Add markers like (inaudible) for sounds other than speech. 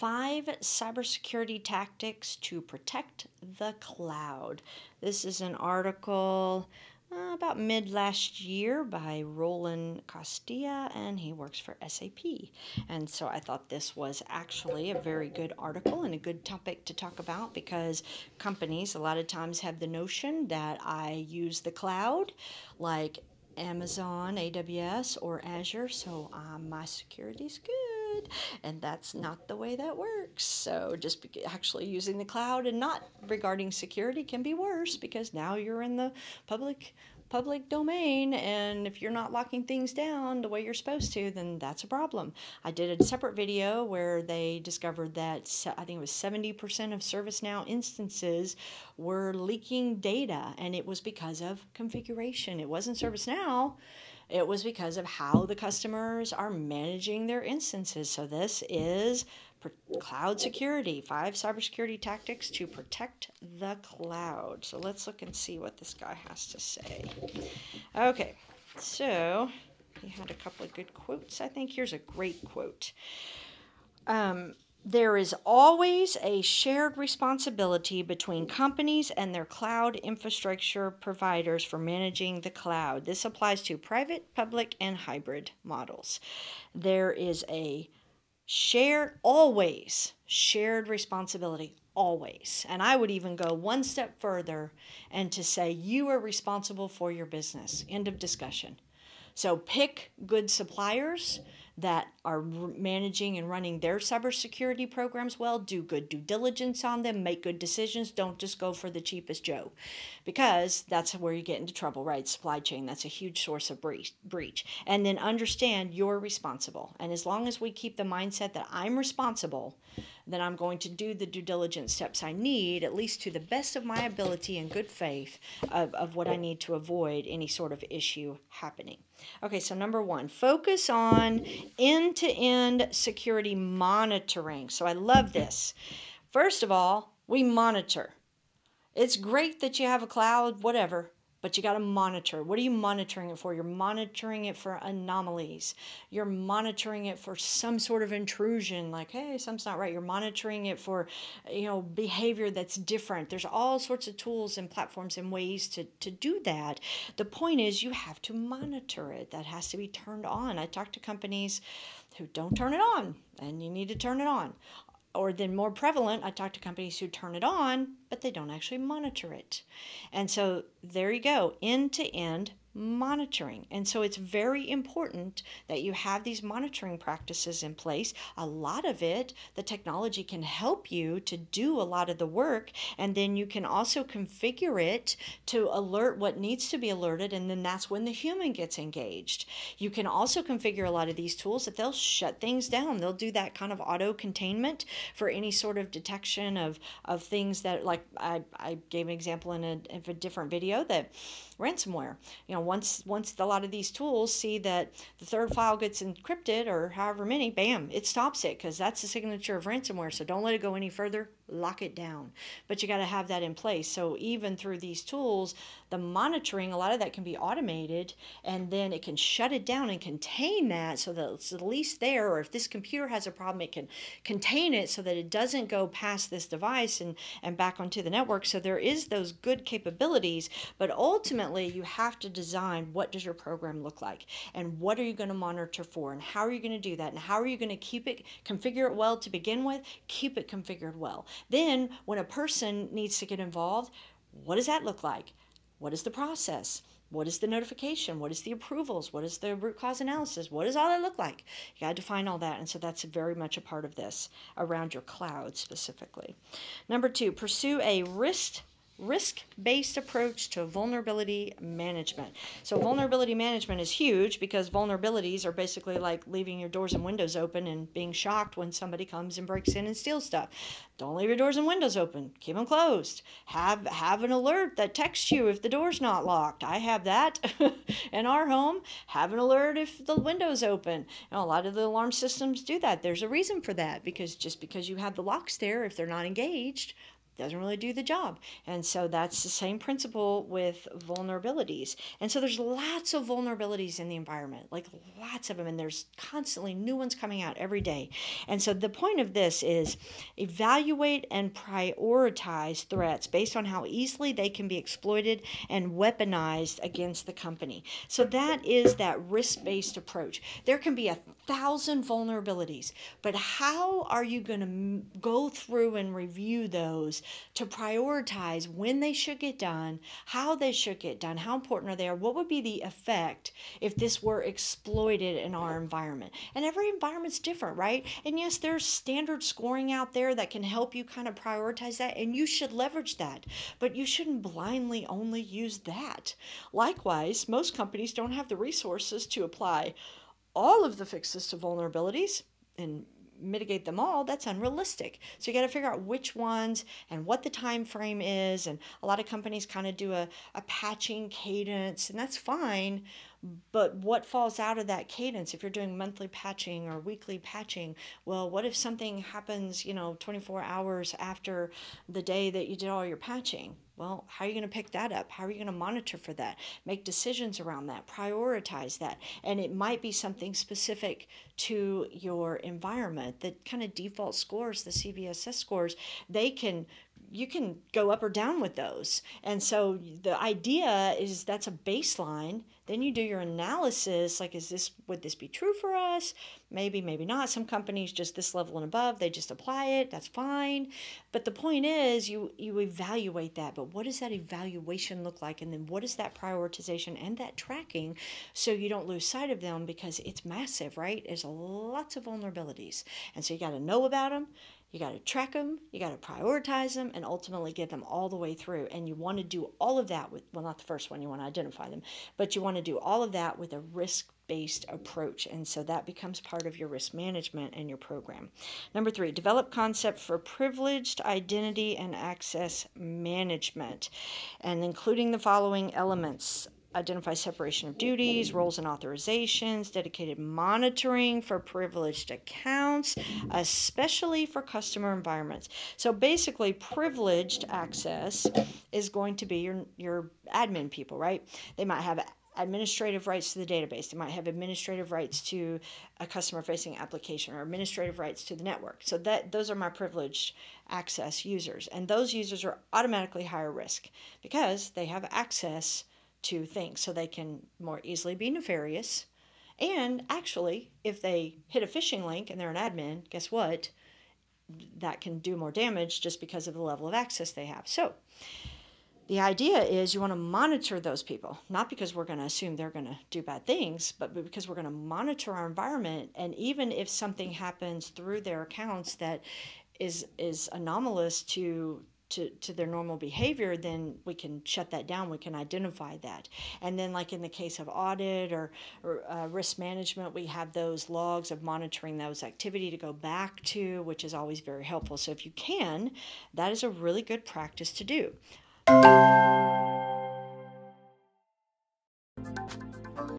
Five cybersecurity tactics to protect the cloud. This is an article uh, about mid last year by Roland Costea, and he works for SAP. And so I thought this was actually a very good article and a good topic to talk about because companies a lot of times have the notion that I use the cloud, like Amazon, AWS, or Azure, so um, my is good. And that's not the way that works. So just actually using the cloud and not regarding security can be worse because now you're in the public public domain and if you're not locking things down the way you're supposed to then that's a problem. I did a separate video where they discovered that i think it was 70% of servicenow instances were leaking data and it was because of configuration. It wasn't servicenow it was because of how the customers are managing their instances. So, this is cloud security five cybersecurity tactics to protect the cloud. So, let's look and see what this guy has to say. Okay, so he had a couple of good quotes. I think here's a great quote. Um, there is always a shared responsibility between companies and their cloud infrastructure providers for managing the cloud. This applies to private, public, and hybrid models. There is a shared, always shared responsibility, always. And I would even go one step further and to say you are responsible for your business. End of discussion. So pick good suppliers that are managing and running their cybersecurity programs well, do good due diligence on them, make good decisions. Don't just go for the cheapest Joe because that's where you get into trouble, right? Supply chain, that's a huge source of breach. And then understand you're responsible. And as long as we keep the mindset that I'm responsible, then I'm going to do the due diligence steps I need, at least to the best of my ability and good faith, of, of what I need to avoid any sort of issue happening. Okay, so number one, focus on end to end security monitoring. So I love this. First of all, we monitor. It's great that you have a cloud, whatever, but you got to monitor. What are you monitoring it for? You're monitoring it for anomalies. You're monitoring it for some sort of intrusion, like, hey, something's not right. You're monitoring it for, you know, behavior that's different. There's all sorts of tools and platforms and ways to, to do that. The point is, you have to monitor it. That has to be turned on. I talk to companies who don't turn it on, and you need to turn it on or then more prevalent, I talk to companies who turn it on, but they don't actually monitor it. And so there you go, end to end monitoring. And so it's very important that you have these monitoring practices in place. A lot of it, the technology can help you to do a lot of the work, and then you can also configure it to alert what needs to be alerted, and then that's when the human gets engaged. You can also configure a lot of these tools that they'll shut things down. They'll do that kind of auto containment for any sort of detection of, of things that, like I, I gave an example in a, in a different video that ransomware. You know, once once a lot of these tools see that the third file gets encrypted or however many, bam, it stops it because that's the signature of ransomware. So don't let it go any further lock it down. But you got to have that in place. So even through these tools, the monitoring, a lot of that can be automated and then it can shut it down and contain that so that it's at least there. Or if this computer has a problem, it can contain it so that it doesn't go past this device and, and back onto the network. So there is those good capabilities, but ultimately you have to design what does your program look like and what are you going to monitor for and how are you going to do that and how are you going to keep it configure it well to begin with, keep it configured well. Then, when a person needs to get involved, what does that look like? What is the process? What is the notification? What is the approvals? What is the root cause analysis? What does all that look like? You got to define all that. And so that's very much a part of this around your cloud specifically. Number two, pursue a risk risk based approach to vulnerability management. So, vulnerability management is huge because vulnerabilities are basically like leaving your doors and windows open and being shocked when somebody comes and breaks in and steals stuff. Don't leave your doors and windows open. Keep them closed. Have have an alert that texts you if the door's not locked. I have that (laughs) in our home. Have an alert if the window's open. You know, a lot of the alarm systems do that. There's a reason for that because just because you have the locks there, if they're not engaged, doesn't really do the job. And so that's the same principle with vulnerabilities. And so there's lots of vulnerabilities in the environment, like lots of them, and there's constantly new ones coming out every day. And so the point of this is evaluate and prioritize threats based on how easily they can be exploited and weaponized against the company. So that is that risk based approach. There can be a thousand vulnerabilities, but how are you going to go through and review those to prioritize when they should get done, how they should get done, how important are they, or what would be the effect if this were exploited in our environment? And every environment's different, right? And yes, there's standard scoring out there that can help you kind of prioritize that, and you should leverage that, but you shouldn't blindly only use that. Likewise, most companies don't have the resources to apply all of the fixes to vulnerabilities and mitigate them all that's unrealistic. So you got to figure out which ones and what the time frame is and a lot of companies kind of do a, a patching cadence and that's fine but what falls out of that cadence if you're doing monthly patching or weekly patching well what if something happens you know 24 hours after the day that you did all your patching well, how are you going to pick that up? How are you going to monitor for that? Make decisions around that, prioritize that. And it might be something specific to your environment. The kind of default scores, the CVSS scores, they can you can go up or down with those. And so the idea is that's a baseline. Then you do your analysis like is this would this be true for us? Maybe, maybe not. Some companies just this level and above, they just apply it. That's fine. But the point is you you evaluate that. But what does that evaluation look like? And then what is that prioritization and that tracking so you don't lose sight of them because it's massive, right? There's lots of vulnerabilities. And so you got to know about them you got to track them, you got to prioritize them, and ultimately get them all the way through. And you want to do all of that with, well, not the first one, you want to identify them, but you want to do all of that with a risk based approach. And so that becomes part of your risk management and your program. Number three, develop concept for privileged identity and access management, and including the following elements identify separation of duties, roles and authorizations, dedicated monitoring for privileged accounts, especially for customer environments. So basically, privileged access is going to be your, your admin people, right? They might have administrative rights to the database. They might have administrative rights to a customer facing application or administrative rights to the network. So that those are my privileged access users. And those users are automatically higher risk because they have access to things so they can more easily be nefarious. And actually, if they hit a phishing link and they're an admin, guess what? That can do more damage just because of the level of access they have. So, the idea is you want to monitor those people, not because we're going to assume they're going to do bad things, but because we're going to monitor our environment. And even if something happens through their accounts that is is anomalous to to, to their normal behavior, then we can shut that down. We can identify that. And then, like in the case of audit or, or uh, risk management, we have those logs of monitoring those activity to go back to, which is always very helpful. So, if you can, that is a really good practice to do.